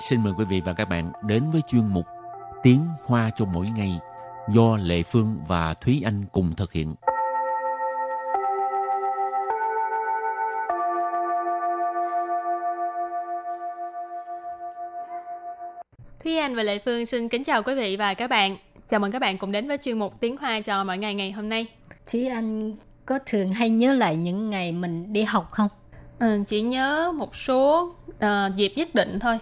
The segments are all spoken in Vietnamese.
xin mời quý vị và các bạn đến với chuyên mục Tiếng Hoa cho mỗi ngày do Lệ Phương và Thúy Anh cùng thực hiện. Thúy Anh và Lệ Phương xin kính chào quý vị và các bạn. Chào mừng các bạn cùng đến với chuyên mục Tiếng Hoa cho mỗi ngày ngày hôm nay. Thúy Anh có thường hay nhớ lại những ngày mình đi học không? Ừ, chỉ nhớ một số uh, dịp nhất định thôi.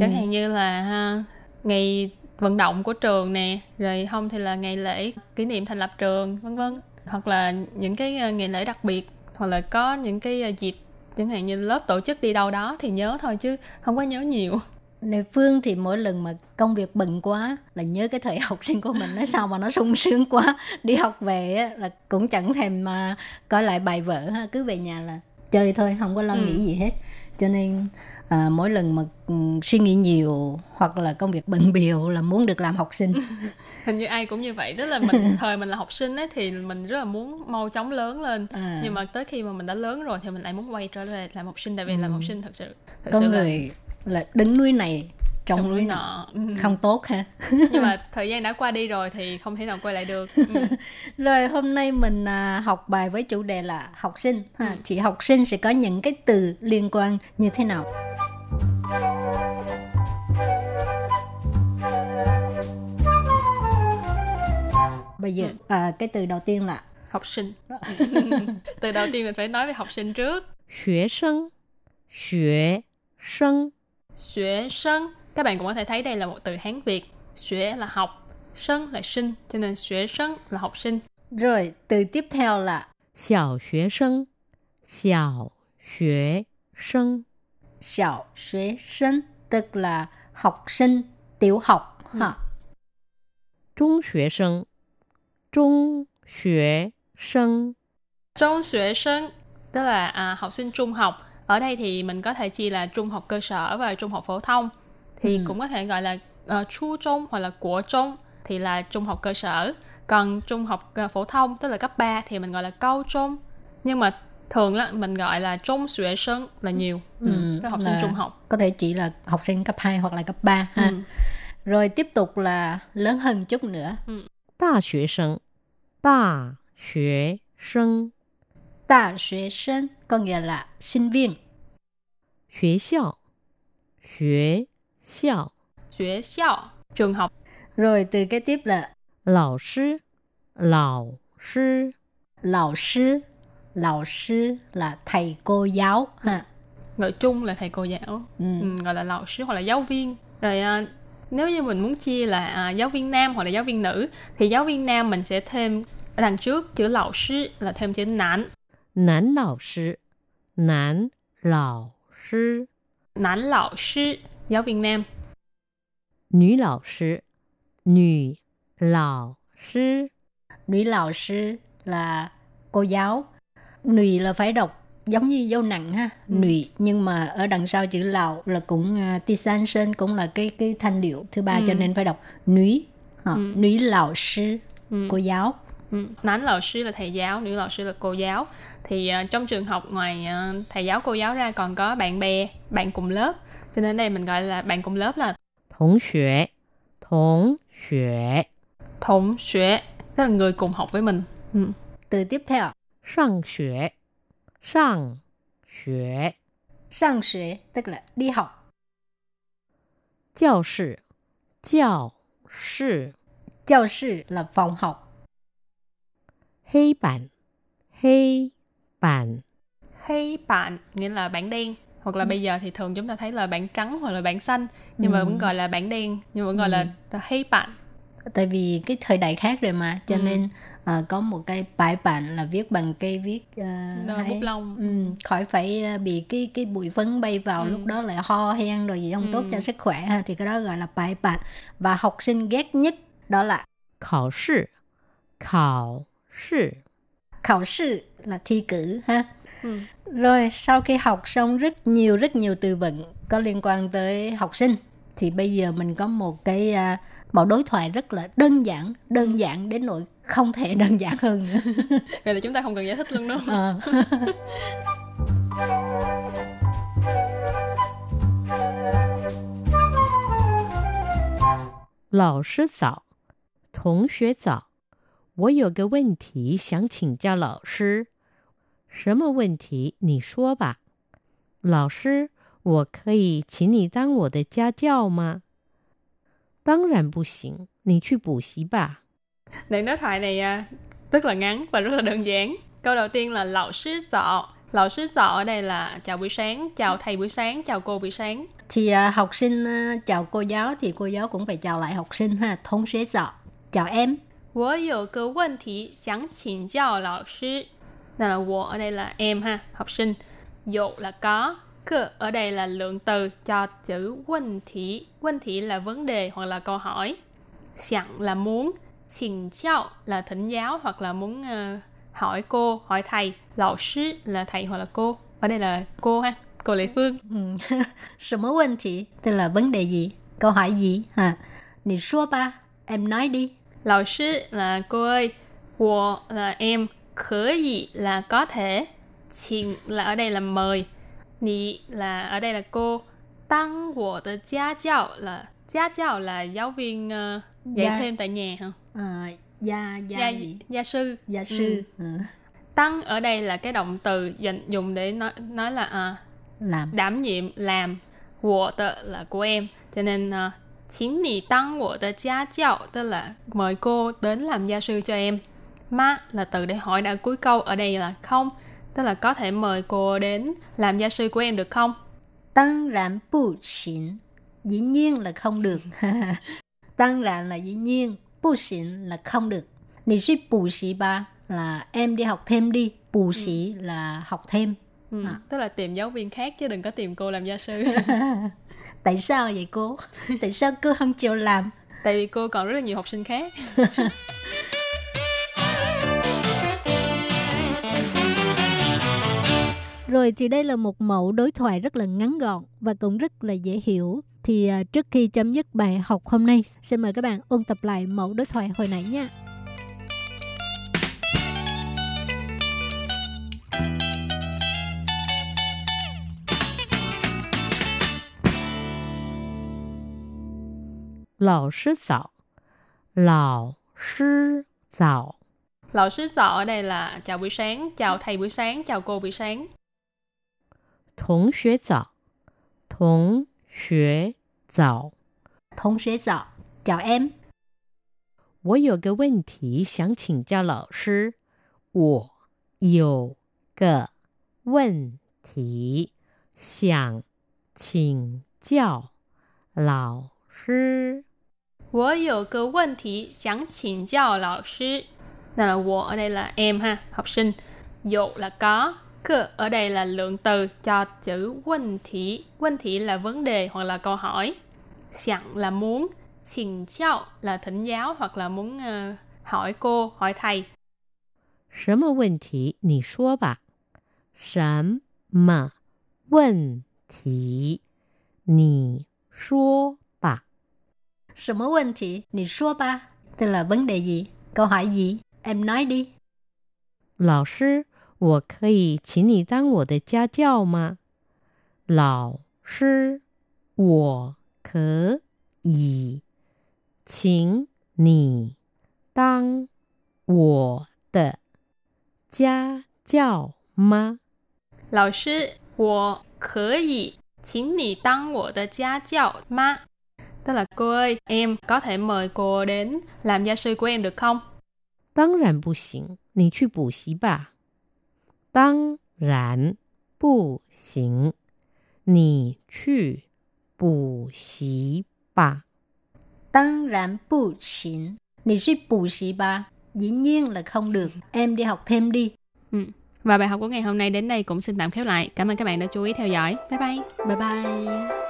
Chẳng ừ. hạn như là ha, ngày vận động của trường nè, rồi không thì là ngày lễ kỷ niệm thành lập trường, vân vân. Hoặc là những cái uh, ngày lễ đặc biệt, hoặc là có những cái uh, dịp chẳng hạn như lớp tổ chức đi đâu đó thì nhớ thôi chứ không có nhớ nhiều. Nè Phương thì mỗi lần mà công việc bận quá là nhớ cái thời học sinh của mình nó sao mà nó sung sướng quá đi học về á, là cũng chẳng thèm mà coi lại bài vở ha cứ về nhà là chơi thôi không có lo ừ. nghĩ gì hết cho nên à, mỗi lần mà um, suy nghĩ nhiều hoặc là công việc bận biểu là muốn được làm học sinh. Hình như ai cũng như vậy. Tức là mình thời mình là học sinh ấy thì mình rất là muốn mau chóng lớn lên. À. nhưng mà tới khi mà mình đã lớn rồi thì mình lại muốn quay trở lại làm học sinh. Tại vì ừ. làm học sinh thật sự thật con sự người là... là đứng núi này trong, trong núi nọ ừ. không tốt ha nhưng mà thời gian đã qua đi rồi thì không thể nào quay lại được ừ. rồi hôm nay mình à, học bài với chủ đề là học sinh ha ừ. thì học sinh sẽ có những cái từ liên quan như thế nào bây giờ ừ. à, cái từ đầu tiên là học sinh từ đầu tiên mình phải nói về học sinh trước 学生学生学生 các bạn cũng có thể thấy đây là một từ Hán Việt. Xuế là học, sân là sinh, cho nên xuế sân là học sinh. Rồi, từ tiếp theo là Xiao xuế sân, Xiao xuế sân. Xiao xuế sân, tức là học sinh tiểu học. Ừ. Ha. Trung xuế sân, Trung xuế sân. Trung xuế sân, tức là à, học sinh trung học. Ở đây thì mình có thể chia là trung học cơ sở và trung học phổ thông thì ừ. cũng có thể gọi là uh, chu trung hoặc là của trung thì là trung học cơ sở còn trung học uh, phổ thông tức là cấp 3 thì mình gọi là cao trung nhưng mà thường là mình gọi là trung xuế sinh là nhiều ừ, ừ, các học sinh trung học có thể chỉ là học sinh cấp 2 hoặc là cấp 3 ha ừ. rồi tiếp tục là lớn hơn chút nữa ừ. đại 学生大学生大学生 có nghĩa là sinh viên 学校学 xiao. Xuế xiao, trường học. Rồi từ kế tiếp là lão sư, lão sư. Lão sư, lão sư là thầy cô giáo ha. Gọi chung là thầy cô giáo, ừ. Ừ, gọi là lão sư hoặc là giáo viên. Rồi à, nếu như mình muốn chia là à, giáo viên nam hoặc là giáo viên nữ thì giáo viên nam mình sẽ thêm ở đằng trước chữ lão sư là thêm chữ nán. Nán lão sư, nán lão sư. Nán lão sư giáo viên nam. Nữ lão sư, nữ lão sư. Nữ lão sư là cô giáo. Nữ là phải đọc giống như dấu nặng ha, ừ. nữ nhưng mà ở đằng sau chữ lão là cũng uh, ti san sơn cũng là cái cái thanh điệu thứ ba ừ. cho nên phải đọc nữ. Ha, ừ. Nữ lão sư, ừ. cô giáo. Ừ. Nán lão sư là thầy giáo, nữ lão sư là cô giáo. Thì uh, trong trường học ngoài uh, thầy giáo cô giáo ra còn có bạn bè, bạn cùng lớp cho nên đây mình gọi là bạn cùng lớp là thống xuế thống xuế thống xuế tức là người cùng học với mình. Ừ. từ tiếp theo. Sang xuế sang xuế sang xuế tức là đi học. Giáo sư giáo sư giáo sư là phòng học. Hây bản Hây bản Hây bản nghĩa là bảng đen hoặc là ừ. bây giờ thì thường chúng ta thấy là bảng trắng hoặc là bảng xanh nhưng ừ. mà vẫn gọi là bảng đen nhưng mà vẫn gọi ừ. là hay bạn tại vì cái thời đại khác rồi mà cho ừ. nên uh, có một cái bài bản là viết bằng cây viết uh, bút lông ừ, khỏi phải uh, bị cái cái bụi phấn bay vào ừ. lúc đó lại ho hen rồi gì không ừ. tốt cho sức khỏe ha thì cái đó gọi là bài bản và học sinh ghét nhất đó là khảo sư khảo sư khảo sư là thi cử ha ừ. rồi sau khi học xong rất nhiều rất nhiều từ vựng có liên quan tới học sinh thì bây giờ mình có một cái uh, mẫu đối thoại rất là đơn giản đơn giản đến nỗi không thể đơn giản hơn nữa vậy là chúng ta không cần giải thích luôn đâu à. 老师早，同学早， 我有个问题想请教老师。什么问题？你说吧。老师，我可以请你当我的家教吗？当然不行，你去补习吧。 Đoạn đối thoại này à, rất là ngắn và rất là đơn giản. Câu đầu tiên là lão sư dọ. Lão sư dọ ở đây là chào buổi sáng, chào thầy buổi sáng, chào cô buổi sáng. thì à, học sinh à, chào cô giáo thì cô giáo cũng phải chào lại học sinh ha thông xuế dọ chào em 我有个问题想请教老师。Đây là 我 ở đây là em ha, học sinh. Dụ là có, cơ ở đây là lượng từ cho chữ vấn thị. Vấn thị là vấn đề hoặc là câu hỏi. Sẵn là muốn,请教 là thỉnh giáo hoặc là muốn ờ, hỏi cô, hỏi thầy. Lão sư là thầy hoặc là cô. Ở đây là cô ha, cô Lệ Phương. ừ. 什么问题 tức là vấn đề gì câu hỏi gì ha Nì xua ba em nói đi Lão sư là cô ơi, wo là em, khở gì là có thể, xin là ở đây là mời, nị là ở đây là cô, tăng của tờ gia giáo là gia giáo là giáo viên uh, dạy gia, thêm tại nhà hả? À, gia, gia, gia, gia sư. Gia sư. Ừ. Tăng ở đây là cái động từ dành dùng để nói nói là uh, làm đảm nhiệm làm của tờ là của em cho nên uh, 请你当我的家教 tức là mời cô đến làm gia sư cho em. Ma là từ để hỏi đã cuối câu ở đây là không. Tức là có thể mời cô đến làm gia sư của em được không? tăng rạn bù xỉn dĩ nhiên là không được tăng rạn là dĩ nhiên bù xỉn là không được Nì suy bù xỉ ba là em đi học thêm đi bù xỉ là học thêm Ừ, À. Tức là tìm giáo viên khác chứ đừng có tìm cô làm gia sư. tại sao vậy cô tại sao cô không chịu làm Tại vì cô còn rất là nhiều học sinh khác. Rồi thì đây là một mẫu đối thoại rất là ngắn gọn và cũng rất là dễ hiểu. Thì à, trước khi chấm dứt bài học hôm nay, xin mời các bạn ôn tập lại mẫu đối thoại hồi nãy nha. 老师早。老师早。老师早啊你啦脚步声脚提步声脚步声同学早。同学早。同学早。早。安我有个问题想请教老师。我有个问题想请教老师。我有个问题想请教老师。Đây là 我 ở đây là em ha, học sinh. Dụ là có, cơ ở đây là lượng từ cho chữ vấn thị. Vấn thị là vấn đề hoặc là câu hỏi. Sẵn là muốn, 请教 là thỉnh giáo hoặc là muốn ờ, hỏi cô, hỏi thầy. 什么问题？你说吧。什么问题？你说吧。 什么问题 Nì xua ba tức là vấn đề gì câu hỏi gì em nói đi 老师，我可以请你当我的家教吗？老师，我可以请你当我的家教吗？ Lão sư, 我可以请你当我的家教吗? Tức là cô ơi, em có thể mời cô đến làm gia sư của em được không? 当然不行，你去补习吧。当然不行，你去补习吧。 tăng rạn bù xỉn Nì suy bù xỉ ba dĩ nhiên là không được em đi học thêm đi Ừ. Và bài học của ngày hôm nay đến đây cũng xin tạm khép lại. Cảm ơn các bạn đã chú ý theo dõi. Bye bye! bye bye